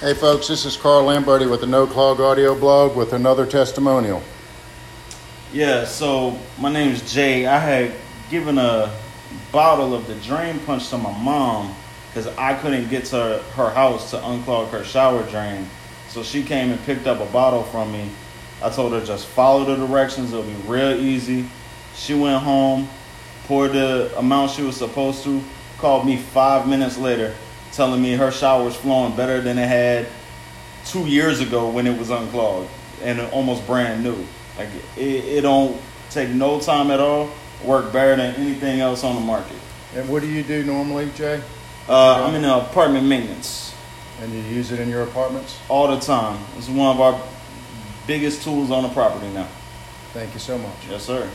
Hey folks, this is Carl Lamberty with the No Clog Audio Blog with another testimonial. Yeah, so my name is Jay. I had given a bottle of the drain punch to my mom because I couldn't get to her house to unclog her shower drain. So she came and picked up a bottle from me. I told her just follow the directions, it'll be real easy. She went home, poured the amount she was supposed to, called me five minutes later telling me her shower is flowing better than it had two years ago when it was unclogged and almost brand new. Like it, it don't take no time at all. Work better than anything else on the market. And what do you do normally, Jay? Uh, I'm in the apartment maintenance And you use it in your apartments? all the time. It's one of our biggest tools on the property now. Thank you so much. Yes, sir.